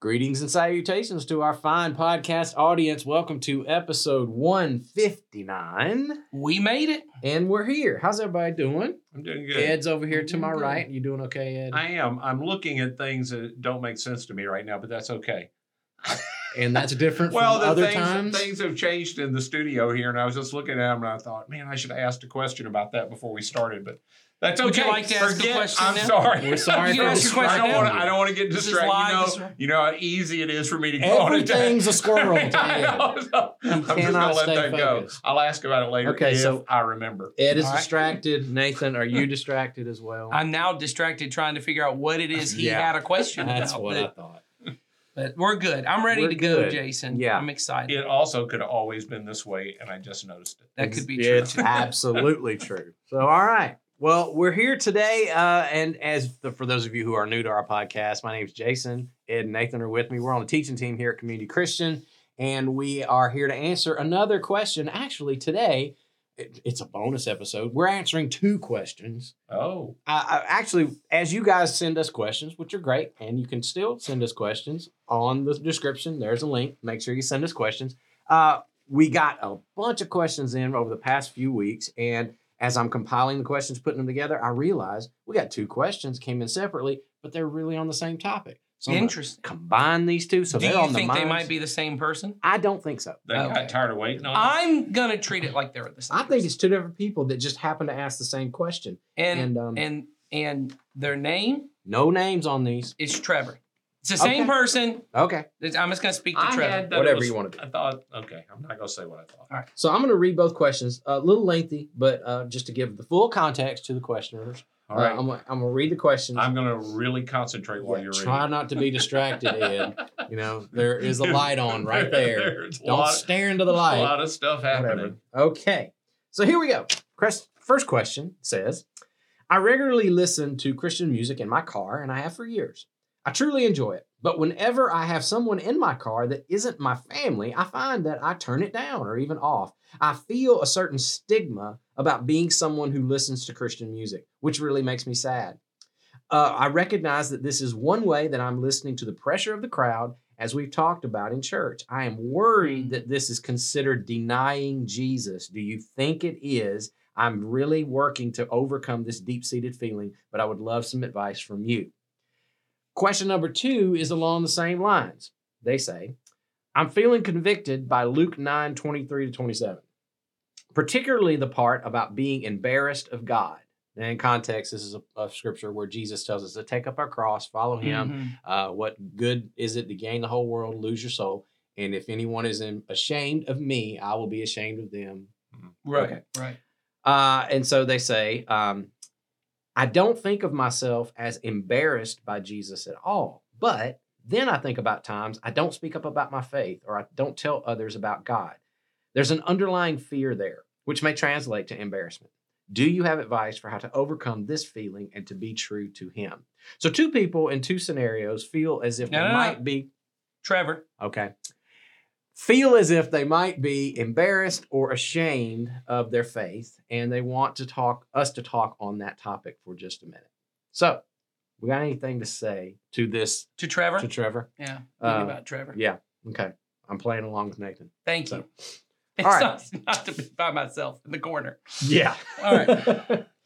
Greetings and salutations to our fine podcast audience. Welcome to episode 159. We made it. And we're here. How's everybody doing? I'm doing good. Ed's over here to my good. right. You doing okay, Ed? I am. I'm looking at things that don't make sense to me right now, but that's okay. And that's different Well, from the other things, times. things have changed in the studio here, and I was just looking at them, and I thought, man, I should have asked a question about that before we started, but that's okay. Would you like to ask a question I'm now? sorry. We're sorry You for ask your question I don't want to. I don't want to get distracted. You know, you know how easy it is for me to go on a Everything's a squirrel I Ed. know, so I'm just cannot gonna let stay that go. focused. I'll ask about it later. Okay, if so- I remember. Ed is All right. distracted. Nathan, are you distracted as well? I'm now distracted trying to figure out what it is he Yeah. had a question That's about. what I thought. But we're good. I'm ready We're to go, good. Jason. Yeah. I'm excited. It also could have always been this way, and I just noticed it. that could be true. It's absolutely true. So, all right. Well, we're here today, uh, and as the, for those of you who are new to our podcast, my name is Jason. Ed and Nathan are with me. We're on the teaching team here at Community Christian, and we are here to answer another question. Actually, today it- it's a bonus episode. We're answering two questions. Oh, I, I, actually, as you guys send us questions, which are great, and you can still send us questions on the description. There's a link. Make sure you send us questions. Uh, we got a bunch of questions in over the past few weeks, and as I'm compiling the questions, putting them together, I realized we got two questions came in separately, but they're really on the same topic. So I'm Interesting. combine these two, so Do they're you on the think they minds. might be the same person? I don't think so. they Okay. got tired of waiting on. it. I'm gonna treat it like they're the same. I think it's two different people that just happen to ask the same question, and and um, and and their name no names on these. is Trevor. It's the same Okay. person. Okay. It's- I'm just gonna speak to I Trevor. had that it Whatever was- you wanna do. I thought, okay, I'm not gonna say what I thought. All right. So I'm going to read both questions. A little lengthy, but uh, just to give the full context to the questioners. All right, Uh, I'm, gonna- I'm going to read the questions. I'm gonna really concentrate while Yeah, you're reading. try reading. not to be distracted, Ed. You know, there is a light on right there. There's Don't lot, stare into the light. a lot of stuff Whatever. happening. Okay. So here we go. First question says I regularly listen to Christian music in my car, and I have for years. I truly enjoy it. But whenever I have someone in my car that isn't my family, I find that I turn it down or even off. I feel a certain stigma about being someone who listens to Christian music, which really makes me sad. Uh, I recognize that this is one way that I'm listening to the pressure of the crowd, as we've talked about in church. I am worried that this is considered denying Jesus. Do you think it is? I'm really working to overcome this deep seated feeling, but I would love some advice from you. Question number two is along the same lines. They say, I'm feeling convicted by Luke 9 23 to 27, particularly the part about being embarrassed of God. And in context, this is a, a scripture where Jesus tells us to take up our cross, follow him. Mhm. Uh, what good is it to gain the whole world, lose your soul? And if anyone is in, ashamed of me, I will be ashamed of them. Right. Okay. Right. Uh, and so they say, um, I don't think of myself as embarrassed by Jesus at all. But then I think about times I don't speak up about my faith or I don't tell others about God. There's an underlying fear there, which may translate to embarrassment. Do you have advice for how to overcome this feeling and to be true to Him? So, two people in two scenarios feel as if No, they no, no. might be Trevor. Okay. Feel as if they might be embarrassed or ashamed of their faith, and they want to talk us to talk on that topic for just a minute. So, we got anything to say to this To Trevor. to Trevor? yeah. Uh, about Trevor. Yeah. Okay. I'm playing along with Nathan. Thank so- you. It's All right. not, not to be by myself in the corner. Yeah. All right.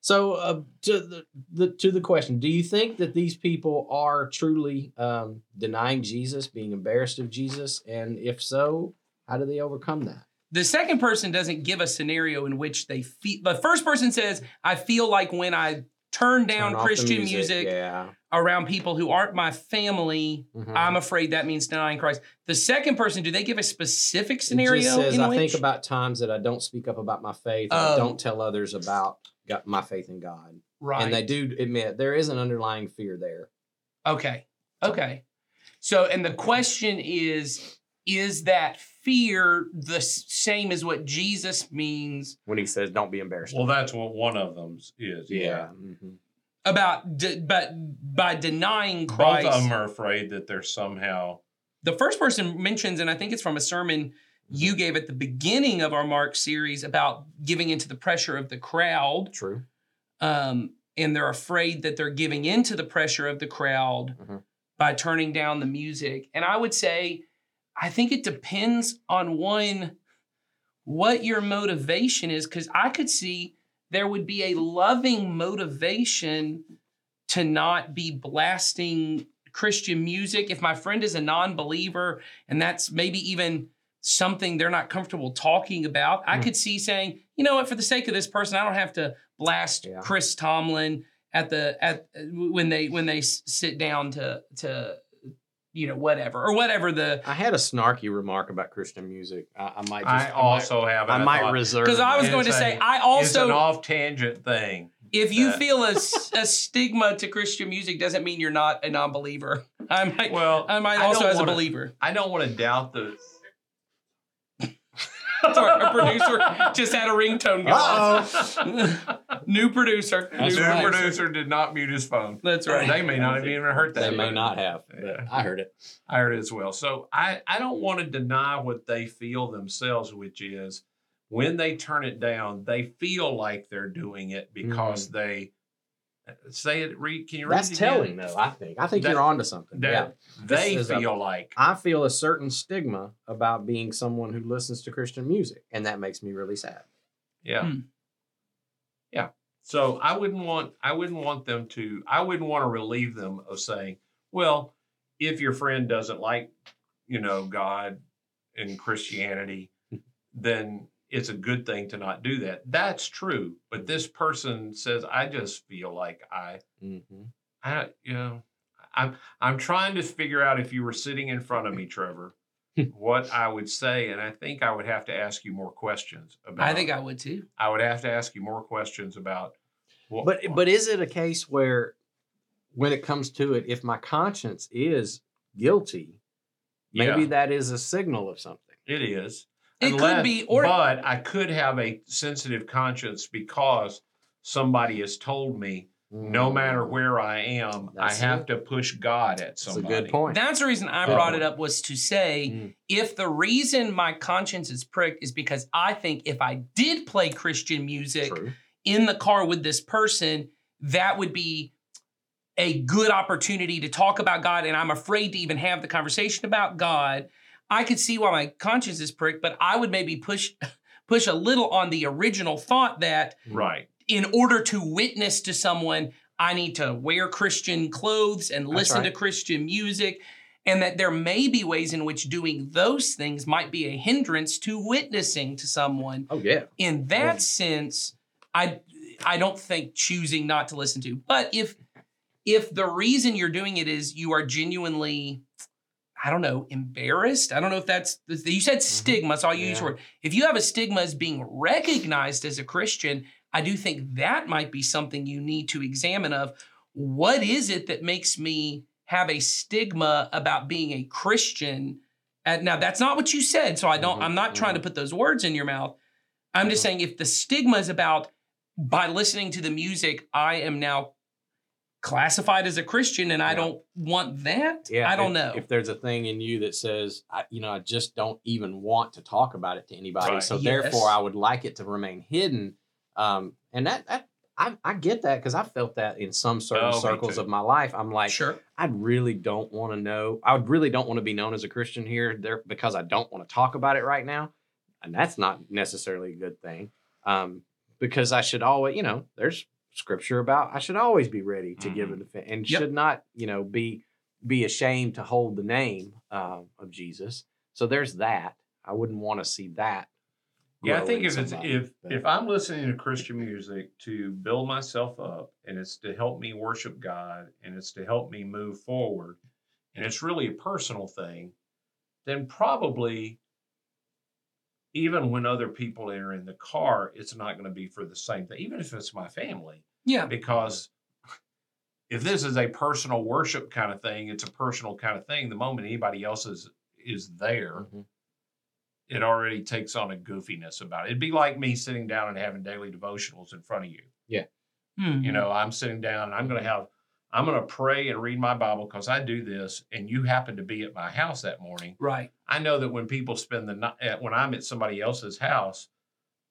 so, uh, to the, the to the question, do you think that these people are truly um, denying Jesus, being embarrassed of Jesus, and if so, how do they overcome that? The second person doesn't give a scenario in which they feel. The first person says, "I feel like when I turn down Turn Christian music, Yeah. around people who aren't my family, Mhm. I'm afraid that means denying Christ." The second person, do they give a specific It scenario just says, I which? think about times that I don't speak up about my faith. or I Oh. don't tell others about God, my faith in God. right? And they do admit there is an underlying fear there. Okay. Okay. So, and the question is is that fear the same as what Jesus means When he says, don't be embarrassed. Well, that's what one of them is. Yeah. mhm. about de- but by denying Christ. Both Christ? of them are afraid that they're somehow. the first person mentions, and I think it's from a sermon you gave at the beginning of our Mark series about giving into the pressure of the crowd. True. Um, and they're afraid that they're giving into the pressure of the crowd. Mhm. by turning down the music. And I would say, I think it depends on one, what your motivation is, because I could see there would be a loving motivation to not be blasting Christian music. If my friend is a non believer and that's maybe even something they're not comfortable talking about, I Hmm. could see saying, you know what, for the sake of this person, I don't have to blast Yeah. Chris Tomlin at the at when they when they sit down to to you know whatever or whatever the I had a snarky remark about Christian music. I, I might just. I also have. I might thought, reserve. because I was going to a- say I It's an also off tangent thing. if you that- feel a stigma to Christian music doesn't mean you're not a non-believer. I might Well, I might also don't as a wanna- believer. I don't want to doubt the. Sorry, our producer just had a ringtone go off. New producer. That's new New right. producer did not mute his phone. That's right. They may not have even heard that. They may not have. Yeah. I heard it. I heard it as well. So I, I don't want to deny what they feel themselves, which is when they turn it down, they feel like they're doing it because mm-hmm. they say it. Read, can you read? That's it telling, though. I think. I think That- you're onto something. That yeah. they This is a- feel like I feel a certain stigma about being someone who listens to Christian music, and that makes me really sad. Yeah. Hmm. Yeah. So I wouldn't want I wouldn't want them to I wouldn't want to relieve them of saying, well, if your friend doesn't like, you know, God and Christianity, then it's a good thing to not do that. That's true. But this person says, I just feel like I Mm-hmm. I you know, I'm I'm trying to figure out if you were sitting in front of me, Trevor, what I would say, and I think I would have to ask you more questions about I think I would too. I would have to ask you more questions about what But but is it a case where, when it comes to it, if my conscience is guilty, maybe Yeah. that is a signal of something. it is. It could be, or but I could have a sensitive conscience because somebody has told me no matter where I am, That's I have it. to push God at That's a good point. that's the reason I Good brought point. it up was to say Mm. if the reason my conscience is pricked is because I think if I did play Christian music True. in the car with this person, that would be a good opportunity to talk about God. And I'm afraid to even have the conversation about God. I could see why my conscience is pricked, but I would maybe push push a little on the original thought that Right. in order to witness to someone, I need to wear Christian clothes and listen to. Christian music. And that there may be ways in which doing those things might be a hindrance to witnessing to someone Oh yeah. in that Yeah. sense i i don't think choosing not to listen to but if if the reason you're doing it is you are genuinely i don't know embarrassed? I don't know if that's you said stigma so i'll use Mm-hmm. Yeah. word if you have a stigma as being recognized as a christian i do think that might be something you need to examine of. What is it that makes me have a stigma about being a christian? And now that's not what you said so i don't Mhm, i'm not trying to put those words in your mouth. I'm just Mhm. saying if the stigma is about by listening to the music, I am now classified as a Christian and I don't want that. Yeah. I don't if, know. if there's a thing in you that says, I, you know, I just don't even want to talk about it to anybody. Right. So Yes. therefore, I would like it to remain hidden. Um, and that that I, I get that because I felt that in some certain Oh, circles of my life. I'm like, sure. I really don't want to know. I really don't want to be known as a Christian here there because I don't want to talk about it right now. And that's not necessarily a good thing. Um, because I should always, you know, there's scripture about I should always be ready to give a defense and Yep. should not, you know, be be ashamed to hold the name um, of Jesus. So there's that. I wouldn't want to see that. Yeah, I think in if it's if but- if I'm listening to Christian music to build myself up and it's to help me worship God and it's to help me move forward and it's really a personal thing, then probably even when other people are in the car, it's not going to be for the same thing, even if it's my family, Yeah. because if this is a personal worship kind of thing, it's a personal kind of thing. The moment anybody else is is there, Mhm. it already takes on a goofiness about it. It'd be like me sitting down and having daily devotionals in front of you. Mhm. You know, I'm sitting down and I'm going to have, I'm going to pray and read my Bible because I do this, and you happen to be at my house that morning. Right. I know that when people spend the night, eh, when I'm at somebody else's house,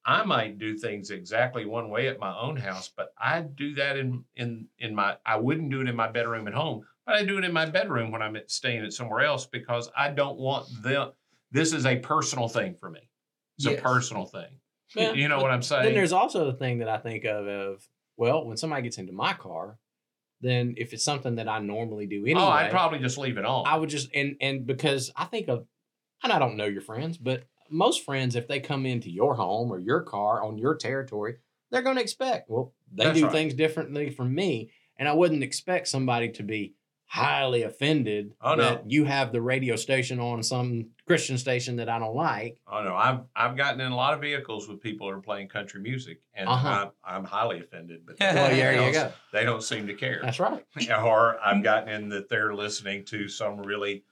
I might do things exactly one way at my own house, but I do that in in in my. I wouldn't do it in my bedroom at home, but but I do it in my bedroom when I'm at- staying at somewhere else because I don't want them. This is a personal thing for me. It's Yes. a personal thing. Yeah, you know but what I'm saying? Then there's also the thing that I think of of well, when somebody gets into my car, then if it's something that I normally do anyway, oh, I'd probably just leave it on. I would just and and because I think of and I don't know your friends, but most friends, if they come into your home or your car on your territory, they're going to expect well they That's do right. things differently from me, and I wouldn't expect somebody to be highly offended Oh, no. that you have the radio station on some Christian station that I don't like. Oh no, I've I've gotten in a lot of vehicles with people who are playing country music, and Uh-huh. I'm, I'm highly offended. But Well, Well, they there you don't- go. They don't seem to care. That's right. or I've gotten in that they're listening to some really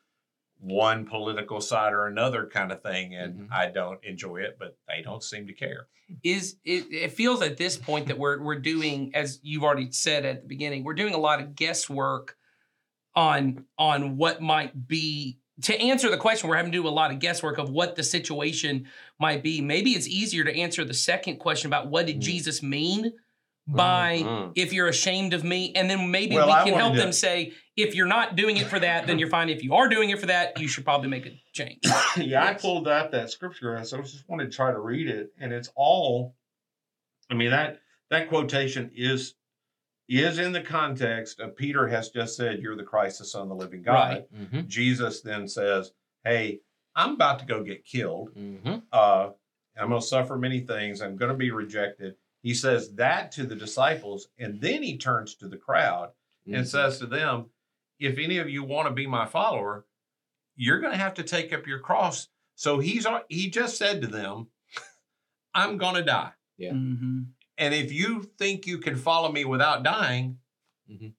one political side or another kind of thing, and Mhm. I don't enjoy it, but they don't seem to care. is it, it feels at this point that we're we're doing as you've already said at the beginning we're doing a lot of guesswork on on what might be to answer the question we're having to do a lot of guesswork of what the situation might be maybe it's easier to answer the second question about what did Mm. jesus mean by Mhm. if you're ashamed of me and then maybe Well, we can help to- them say if you're not doing it for that then you're fine if you are doing it for that you should probably make a change yeah, I pulled up that scripture and so I just wanted to try to read it, and it's all. I mean that that quotation is is in the context of Peter has just said, "You're the Christ, the Son of the Living God." Right. Mhm. Jesus then says, "Hey, I'm about to go get killed. Mhm. Uh, I'm going to suffer many things. I'm going to be rejected." He says that to the disciples, and then he turns to the crowd and Mhm. says to them, "If any of you want to be my follower, you're going to have to take up your cross." So he's al- he just said to them, "I'm going to die, Yeah. Mhm. And if you think you can follow me without dying Mhm.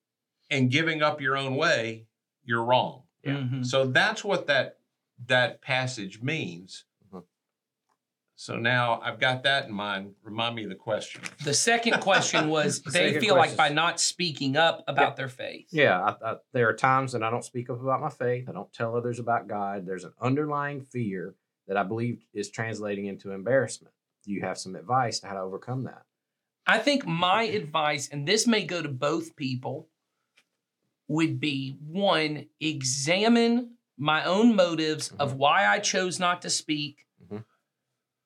and giving up your own way, you're wrong." Yeah. Mhm. So that's what that that passage means. Mhm. So now I've got that in mind. Remind me of the question. The second question was The they second feel like by not speaking up about their faith. Yeah, I, I, there are times that I don't speak up about my faith. I don't tell others about God. There's an underlying fear that I believe is translating into embarrassment. Do you have some advice to how to overcome that? I think my advice, and this may go to both people, would be one, examine my own motives of why I chose not to speak Mhm.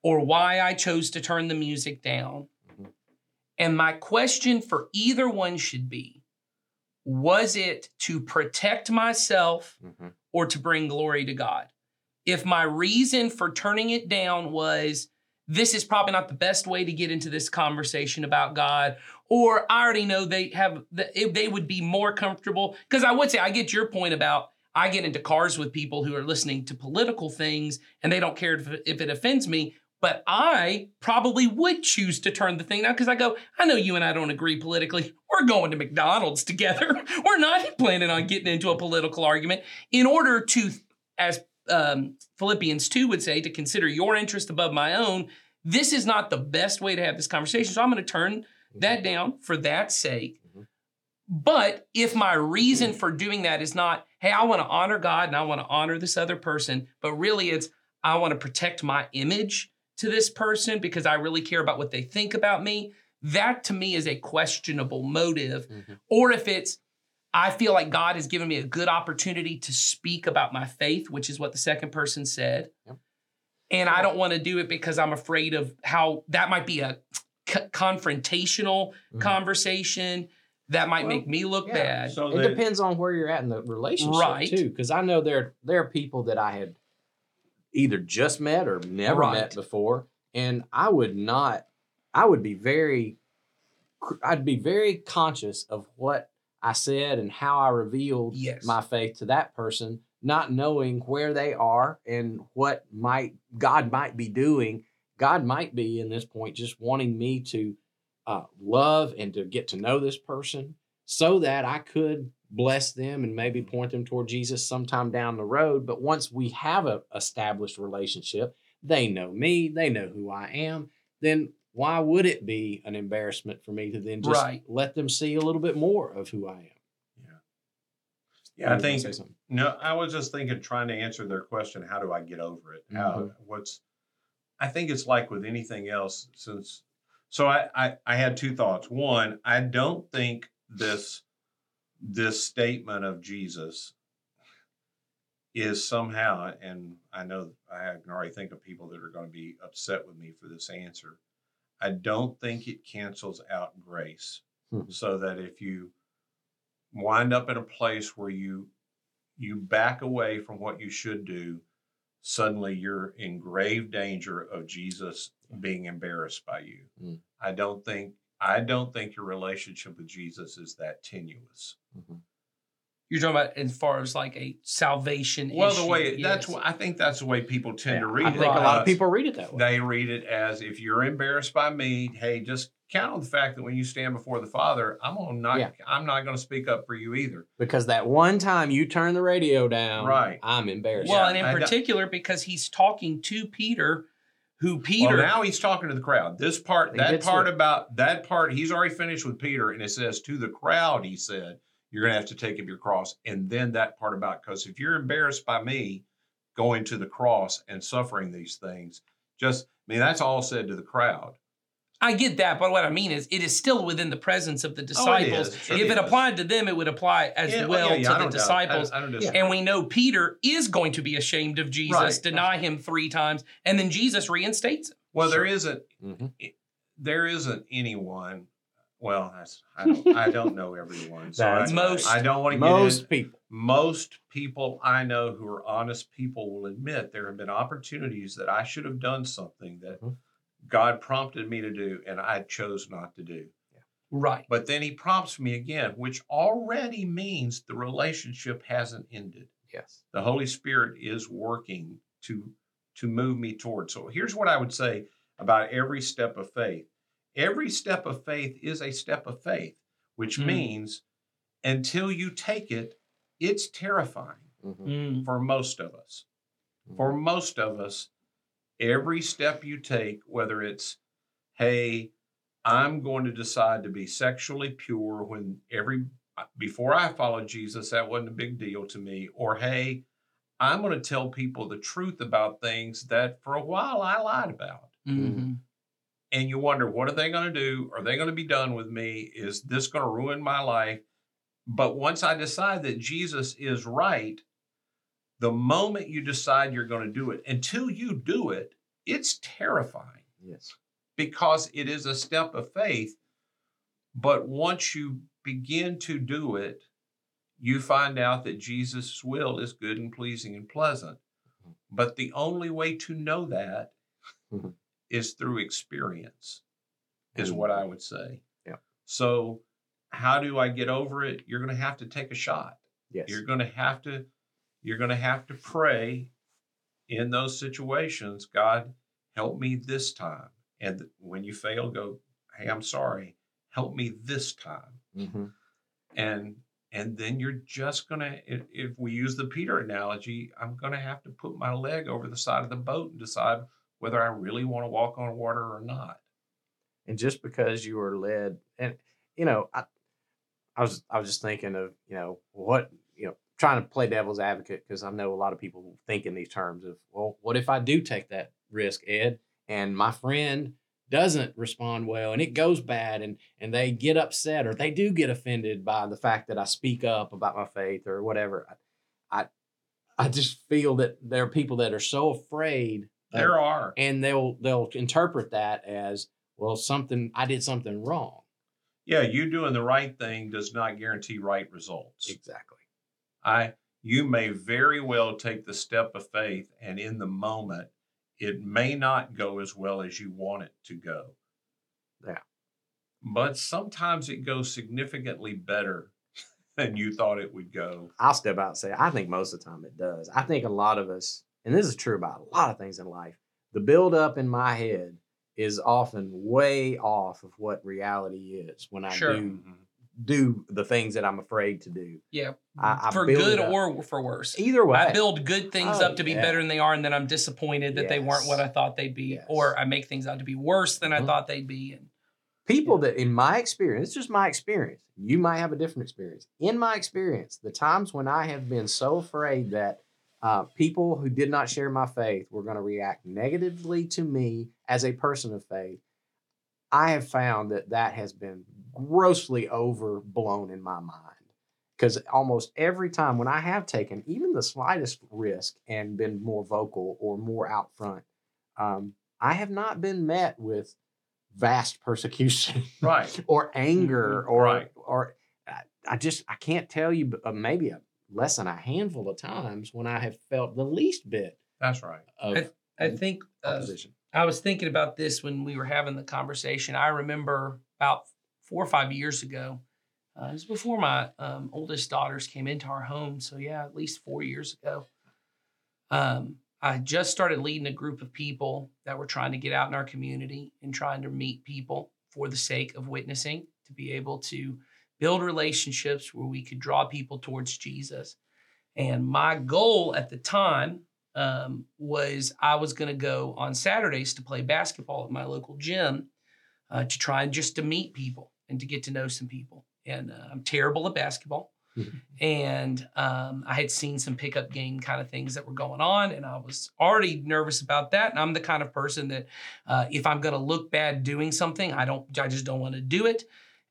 or why I chose to turn the music down. Mhm. And my question for either one should be was it to protect myself Mm-hmm. or to bring glory to God. If my reason for turning it down was this is probably not the best way to get into this conversation about God, or I already know they have they would be more comfortable. Because I would say I get your point about I get into cars with people who are listening to political things and they don't care if, if it offends me. But I probably would choose to turn the thing down because I go, I know you and I don't agree politically. We're going to McDonald's together. We're not planning on getting into a political argument in order to, as um, Philippians 2 would say, to consider your interest above my own. This is not the best way to have this conversation. So I'm going to turn that down for that sake. Mhm. But if my reason for doing that is not, hey, I want to honor God and I want to honor this other person, but really it's, I want to protect my image to this person because I really care about what they think about me, that to me is a questionable motive. Mhm. Or if it's, I feel like God has given me a good opportunity to speak about my faith, which is what the second person said. Yep. And I don't want to do it because I'm afraid of how that might be a c- confrontational Mhm. conversation that might Well, make me look yeah. bad. So It the, depends on where you're at in the relationship Right. too. Because I know there there are people that I had either just met or never Right. met before, and I would not. I would be very. I'd be very conscious of what I said and how I revealed Yes. my faith to that person, not knowing where they are and what might God might be doing. God might be in this point just wanting me to uh, love and to get to know this person so that I could bless them and maybe point them toward Jesus sometime down the road. But once we have a established relationship, they know me, they know who I am, then why would it be an embarrassment for me to then just Right. let them see a little bit more of who I am? yeah, yeah I think say no. I was just thinking, trying to answer their question. How do I get over it? How, Mhm. what's? I think it's like with anything else. Since so, I, I I had two thoughts. One, I don't think this this statement of Jesus is somehow, and I know I can already think of people that are going to be upset with me for this answer. I don't think it cancels out grace. Mhm. So that if you wind up in a place where you you back away from what you should do, suddenly you're in grave danger of Jesus being embarrassed by you. Mm. I don't think I don't think your relationship with Jesus is that tenuous. Mhm. You're talking about as far as like a salvation. Well, the way that's what I think that's the way people tend to read I it. I think a lot of people read it that way. they read it as if you're embarrassed by me, hey, just count on the fact that when you stand before the Father, I'm gonna not Yeah. I'm not gonna speak up for you either. because that one time you turn the radio down, Right. I'm embarrassed. Well, and in I particular because he's talking to Peter, who Peter. Well, now he's talking to the crowd. This part, that part it. about that part, he's already finished with Peter, and it says to the crowd, he said, "You're gonna have to take up your cross." And then that part about because if you're embarrassed by me going to the cross and suffering these things, just I mean that's all said to the crowd. I get that, but what I mean is, it is still within the presence of the Oh, it disciples. Sure if it it is. applied to them, it would apply as Yeah, well yeah, yeah, I to the don't disciples. I, I don't Yeah. And we know Peter is going to be ashamed of Jesus, Right. deny him three times, and then Jesus reinstates him. well, there Sure. isn't Mhm. there isn't anyone. Well, that's I don't, I don't know everyone. So I, Most- I don't want to get Most people. most people I know who are honest people will admit there have been opportunities that I should have done something that Mhm. God prompted me to do and I chose not to do. Right. But then he prompts me again, which already means the relationship hasn't ended. Yes. The Holy Spirit is working to to move me toward. So here's what I would say about every step of faith. Every step of faith is a step of faith, which Mm. means until you take it, it's terrifying Mhm. Mm. for most of us. For most of us, every step you take, whether it's, hey, I'm going to decide to be sexually pure when every, before I followed Jesus, that wasn't a big deal to me, or hey, I'm going to tell people the truth about things that for a while I lied about. Mhm. And you wonder, what are they going to do? Are they going to be done with me? Is this going to ruin my life? But once I decide that Jesus is right, the moment you decide you're going to do it, until you do it, it's terrifying Yes. because it is a step of faith. But once you begin to do it, you find out that Jesus' will is good and pleasing and pleasant. Mm-hmm. But the only way to know that. is through experience, is what I would say. Yeah. So, how do I get over it? You're going to have to take a shot. Yes. You're going to have to you're going to have to pray in those situations, God, help me this time. And when you fail, go, "Hey, I'm sorry. Help me this time." hmm And and then you're just going to if, if we use the Peter analogy, I'm going to have to put my leg over the side of the boat and decide whether I really want to walk on water or not. And just because you were led, and you know, I, I was, I was just thinking of, you know, what, you know, trying to play devil's advocate because I know a lot of people think in these terms of, well, what if I do take that risk, Ed, and my friend doesn't respond well and it goes bad and and they get upset or they do get offended by the fact that I speak up about my faith or whatever. I I, I just feel that there are people that are so afraid There are. and they'll they'll interpret that as well something I did something wrong. Yeah, you doing the right thing does not guarantee right results. Exactly. I you may very well take the step of faith and in the moment it may not go as well as you want it to go. Yeah. But sometimes it goes significantly better than you thought it would go. I'll step out and say I think most of the time it does. I think a lot of us, and this is true about a lot of things in life, the build up in my head is often way off of what reality is when I Sure. do do the things that I'm afraid to do. Yeah. I, I for good or for worse. either way. I build good things Oh, up to be yeah. better than they are, and then I'm disappointed that they weren't what I thought they'd be, Yes. or I make things out to be worse than I Mhm. thought they'd be. And people that in my experience it's just my experience you might have a different experience in my experience the times when i have been so afraid that uh, people who did not share my faith were going to react negatively to me as a person of faith i have found that that has been grossly overblown in my mind because almost every time when I have taken even the slightest risk and been more vocal or more out front, um, I have not been met with vast persecution Right. or anger or Right. or I- I just I can't tell you, but uh, maybe a less than a handful of times when I have felt the least bit That's right. of I think uh. I was thinking about this when we were having the conversation. I remember about four or five years ago. Uh, it was before my um, oldest daughters came into our home. So yeah, at least four years ago. Um, I just started leading a group of people that were trying to get out in our community and trying to meet people for the sake of witnessing, to be able to build relationships where we could draw people towards Jesus. And my goal at the time um, was I was going to go on Saturdays to play basketball at my local gym uh, to try and just to meet people and to get to know some people. And uh, I'm terrible at basketball. Mhm. and um, I had seen some pickup game kind of things that were going on, and I was already nervous about that. And I'm the kind of person that uh, if I'm going to look bad doing something, I don't, I just don't want to do it.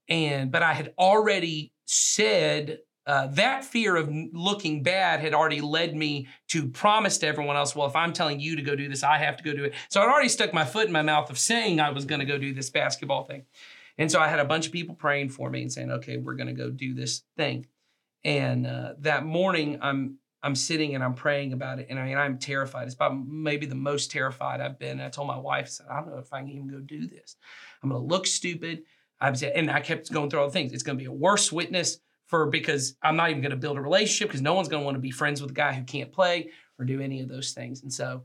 And but I had already said uh, that fear of looking bad had already led me to promise to everyone else, well, if I'm telling you to go do this, I have to go do it. So I'd already stuck my foot in my mouth of saying I was going to go do this basketball thing. And so I had a bunch of people praying for me and saying, okay, we're going to go do this thing. And uh, that morning, I'm I'm sitting and I'm praying about it, and I mean I'm terrified. It's about maybe the most terrified I've been. And I told my wife, I said, I don't know if I can even go do this. I'm going to look stupid. And I kept going through all the things. It's going to be a worse witness for because I'm not even going to build a relationship because no one's going to want to be friends with a guy who can't play or do any of those things. And so,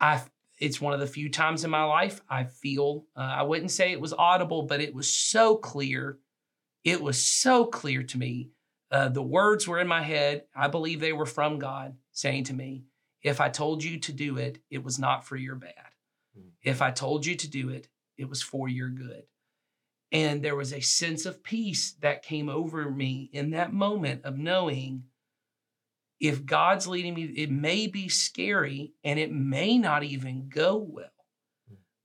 I it's one of the few times in my life I feel uh, I wouldn't say it was audible, but it was so clear. It was so clear to me. Uh, the words were in my head. I believe they were from God saying to me, "If I told you to do it, it was not for your bad. Mm. If I told you to do it, it was for your good." And there was a sense of peace that came over me in that moment of knowing if God's leading me, it may be scary and it may not even go well.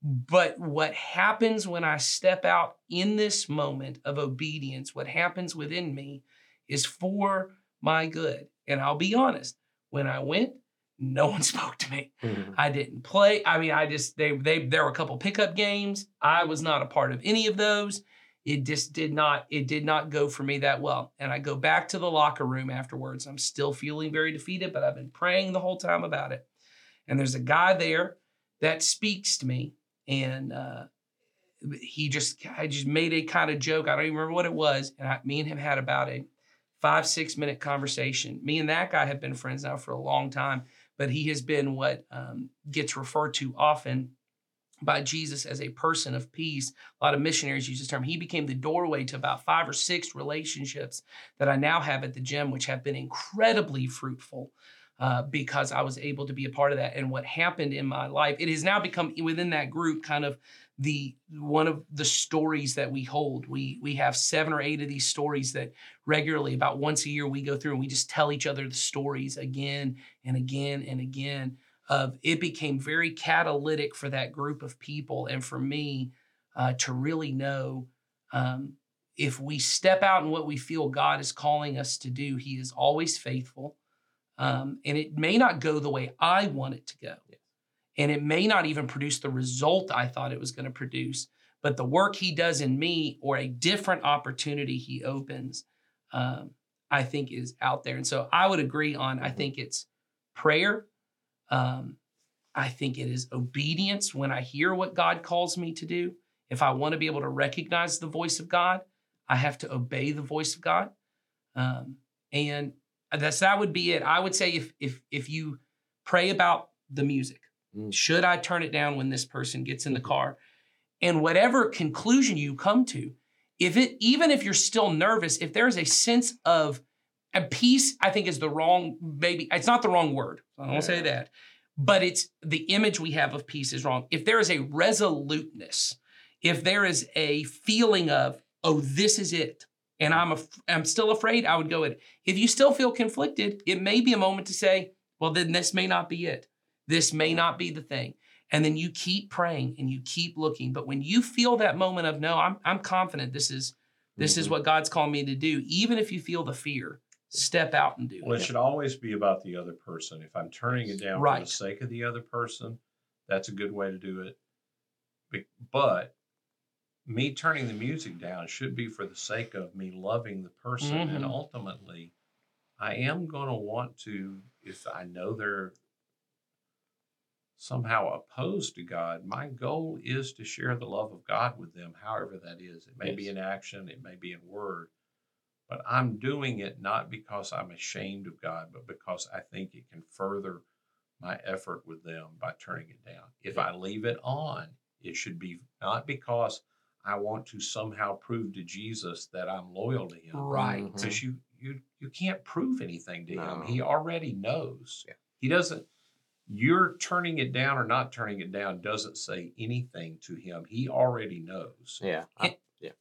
But what happens when I step out in this moment of obedience, what happens within me is for my good. And I'll be honest, when I went, no one spoke to me. Mhm. I didn't play. I mean, I just they they there were a couple pickup games. I was not a part of any of those. It just did not it did not go for me that well. And I go back to the locker room afterwards. I'm still feeling very defeated, but I've been praying the whole time about it. And there's a guy there that speaks to me, and uh, he just I just made a kind of joke. I don't even remember what it was. And I, me and him had about a five six minute conversation. Me and that guy have been friends now for a long time but he has been what um, gets referred to often by Jesus as a person of peace. A lot of missionaries use this term. He became the doorway to about five or six relationships that I now have at the gym, which have been incredibly fruitful. Uh, because I was able to be a part of that, and what happened in my life, it has now become within that group kind of the one of the stories that we hold. We we have seven or eight of these stories that regularly, about once a year, we go through and we just tell each other the stories again and again and again of it became very catalytic for that group of people and for me uh, to really know um, if we step out in what we feel god is calling us to do he is always faithful um, and it may not go the way i want it to go and it may not even produce the result i thought it was going to produce but the work he does in me or a different opportunity he opens um, I think is out there. And so I would agree on, I think it's prayer. Um, I think it is obedience when I hear what God calls me to do. If I want to be able to recognize the voice of God, I have to obey the voice of God. Um, and that's that would be it. I would say if if if you pray about the music. Mm, should I turn it down when this person gets in the mm-hmm. car? And whatever conclusion you come to, if it even if you're still nervous if there's a sense of a peace i think is the wrong maybe it's not the wrong word i don't say that but it's the image we have of peace is wrong. If there is a resoluteness if there is a feeling of oh this is it and i'm af- i'm still afraid i would go it. If you still feel conflicted it may be a moment to say well then this may not be it this may not be the thing and then you keep praying and you keep looking but when you feel that moment of no i'm, I'm confident this is this is Mhm. what god's calling me to do even if you feel the fear step out and do Well, it. it should always be about the other person. If I'm turning it down for the sake of the other person, that's a good way to do it. But me turning the music down should be for the sake of me loving the person. And Mhm. ultimately, I am going to want to, if I know they're somehow opposed to God, my goal is to share the love of God with them, however that is. It may be in action, it may be in word, but I'm doing it not because I'm ashamed of God, but because I think it can further my effort with them by turning it down. If I leave it on, it should be not because I want to somehow prove to Jesus that I'm loyal to him. Right. Because mm-hmm. you you you can't prove anything to him. He already knows. Yeah. He doesn't you're turning it down or not turning it down doesn't say anything to him. He already knows. Yeah. I,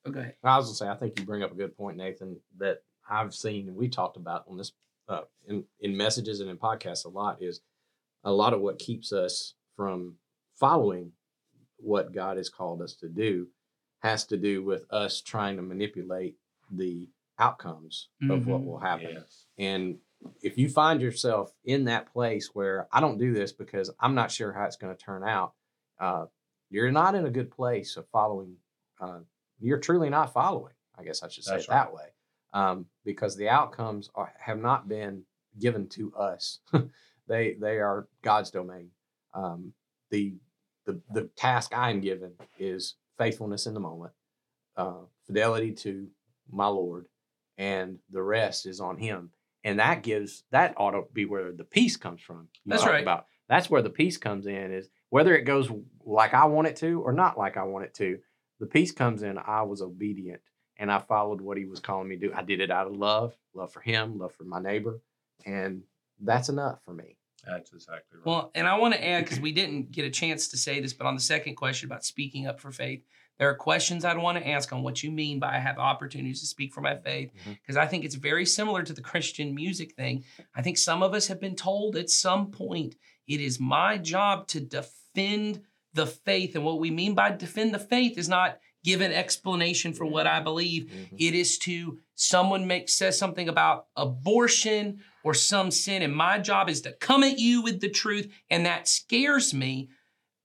Oh, go ahead. I was gonna say, I think you bring up a good point, Nathan, that I've seen and we talked about on this uh, in in messages and in podcasts a lot is a lot of what keeps us from following what God has called us to do has to do with us trying to manipulate the outcomes of what Mhm. will happen. Yes. And if you find yourself in that place where I don't do this because I'm not sure how it's going to turn out, uh, you're not in a good place of following. Uh, you're truly not following. I guess I should say That's it that way, um, because the outcomes are, have not been given to us. they they are God's domain. Um, the the the task I'm given is faithfulness in the moment, uh, fidelity to my Lord, and the rest is on Him. And that gives that ought to be where the peace comes from. you That's right. About that's where the peace comes in is whether it goes like I want it to or not like I want it to. The peace comes in. I was obedient and I followed what He was calling me to do. I did it out of love, love for Him, love for my neighbor, and that's enough for me. That's exactly right. Well, and I want to add because we didn't get a chance to say this, but on the second question about speaking up for faith, there are questions I'd want to ask on what you mean by I have opportunities to speak for my faith. Because I think it's very similar to the Christian music thing. I think some of us have been told at some point it is my job to defend the faith. And what we mean by defend the faith is not give an explanation for what I believe. Mhm. It is to someone makes says something about abortion or some sin, and my job is to come at you with the truth, and that scares me.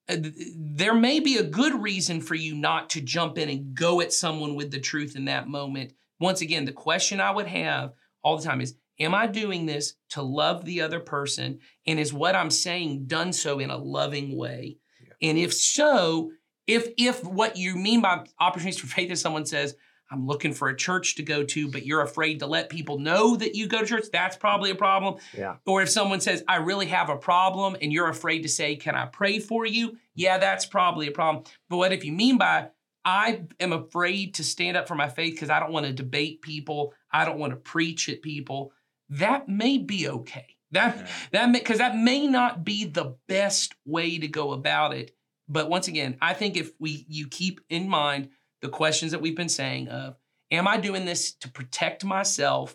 Uh, th- There may be a good reason for you not to jump in and go at someone with the truth in that moment. Once again, the question I would have all the time is Am I doing this to love the other person? And is what I'm saying done so in a loving way? Yeah. And if so, if if what you mean by opportunities for faith is someone says, I'm looking for a church to go to, but you're afraid to let people know that you go to church, that's probably a problem. Yeah. Or if someone says, I really have a problem, and you're afraid to say, Can I pray for you? Yeah, that's probably a problem. But what if you mean by, I am afraid to stand up for my faith because I don't want to debate people, I don't want to preach at people, that may be okay. That Yeah. that because that may not be the best way to go about it. But once again, I think if we you keep in mind the questions that we've been saying of, am I doing this to protect myself?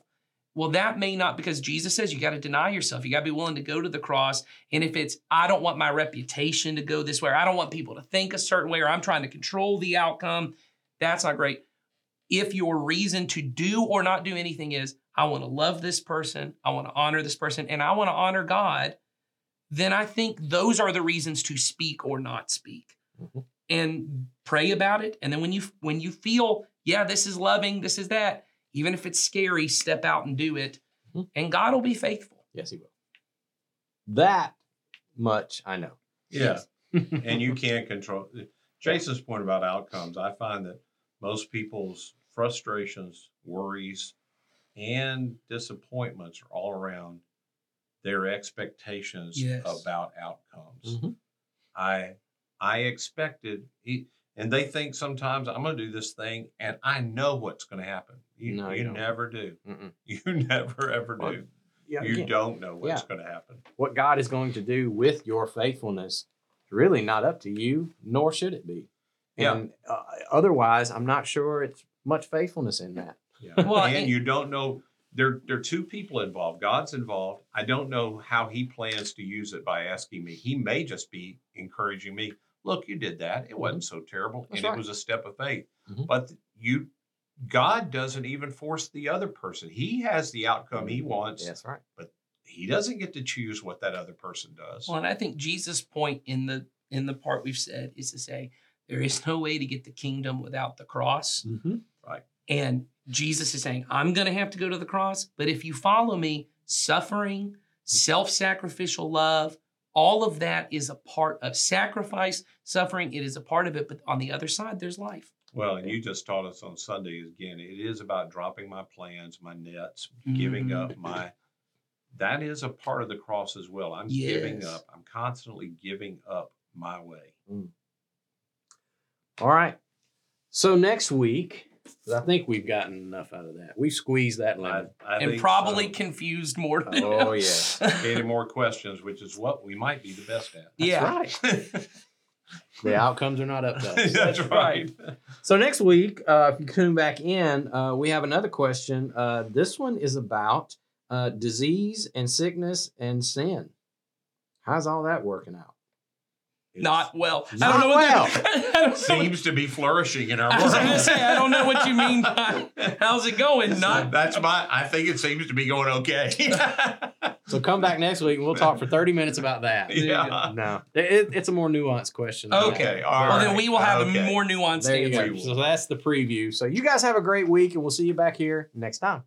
Well, that may not because Jesus says you got to deny yourself. You got to be willing to go to the cross. And if it's I don't want my reputation to go this way, or I don't want people to think a certain way, or I'm trying to control the outcome, that's not great. If your reason to do or not do anything is I want to love this person, I want to honor this person, and I want to honor God, then I think those are the reasons to speak or not speak. Mhm. And pray about it. And then when you when you feel, yeah, this is loving, this is that, even if it's scary, step out and do it. Mhm. And God will be faithful. Yes, He will. That much I know. Yeah. and you can't control Jason's point about outcomes. I find that most people's frustrations, worries, and disappointments are all around their expectations Yes. about outcomes. Mhm. I I expected it, and they think sometimes I'm going to do this thing and I know what's going to happen. You, No, you you never do. Mm-mm. You never ever Well, do. Yeah, You again, don't know what's Yeah. going to happen. what God is going to do with your faithfulness is really not up to you, nor should it be. Yeah. And uh, otherwise, I'm not sure it's much faithfulness in that. Yeah. Well, and and- you don't know there there are two people involved. God's involved. I don't know how he plans to use it by asking me. He may just be encouraging me. Look, you did that. It wasn't so terrible, That's and right. it was a step of faith. Mhm. But you God doesn't even force the other person. He has the outcome he wants. That's right. But he doesn't get to choose what that other person does. Well, and I think Jesus' point in the in the part we've said is to say there is no way to get the kingdom without the cross. Mm-hmm. And Jesus is saying, I'm going to have to go to the cross, but if you follow me, suffering, self sacrificial love, all of that is a part of sacrifice, suffering. It is a part of it. But on the other side, there's life. Well, and you just taught us on Sunday again, it is about dropping my plans, my nets, giving Mhm. up my that is a part of the cross as well. I'm giving up. I'm constantly giving up my way. All right. So next week, 'cause I think we've gotten enough out of that. We squeezed that I, lemon. I and think probably so. confused more than Oh, yes. any more questions, which is what we might be the best at. yeah. right. The outcomes are not up to us. That's right. So next week, uh, if you tune back in, uh, we have another question. Uh, this one is about uh, disease and sickness and sin. How's all that working out? Not well. I Not don't know what well. that, I don't know. seems to be flourishing in our I was world. going to say, I don't know what you mean by how's it going? Not That's my. I think it seems to be going okay. So come back next week and we'll talk for 30 minutes about that. yeah. No, it, it's a more nuanced question. Okay. All well, right. then we will have Okay. a more nuanced There answer. So that's the preview. So you guys have a great week and we'll see you back here next time.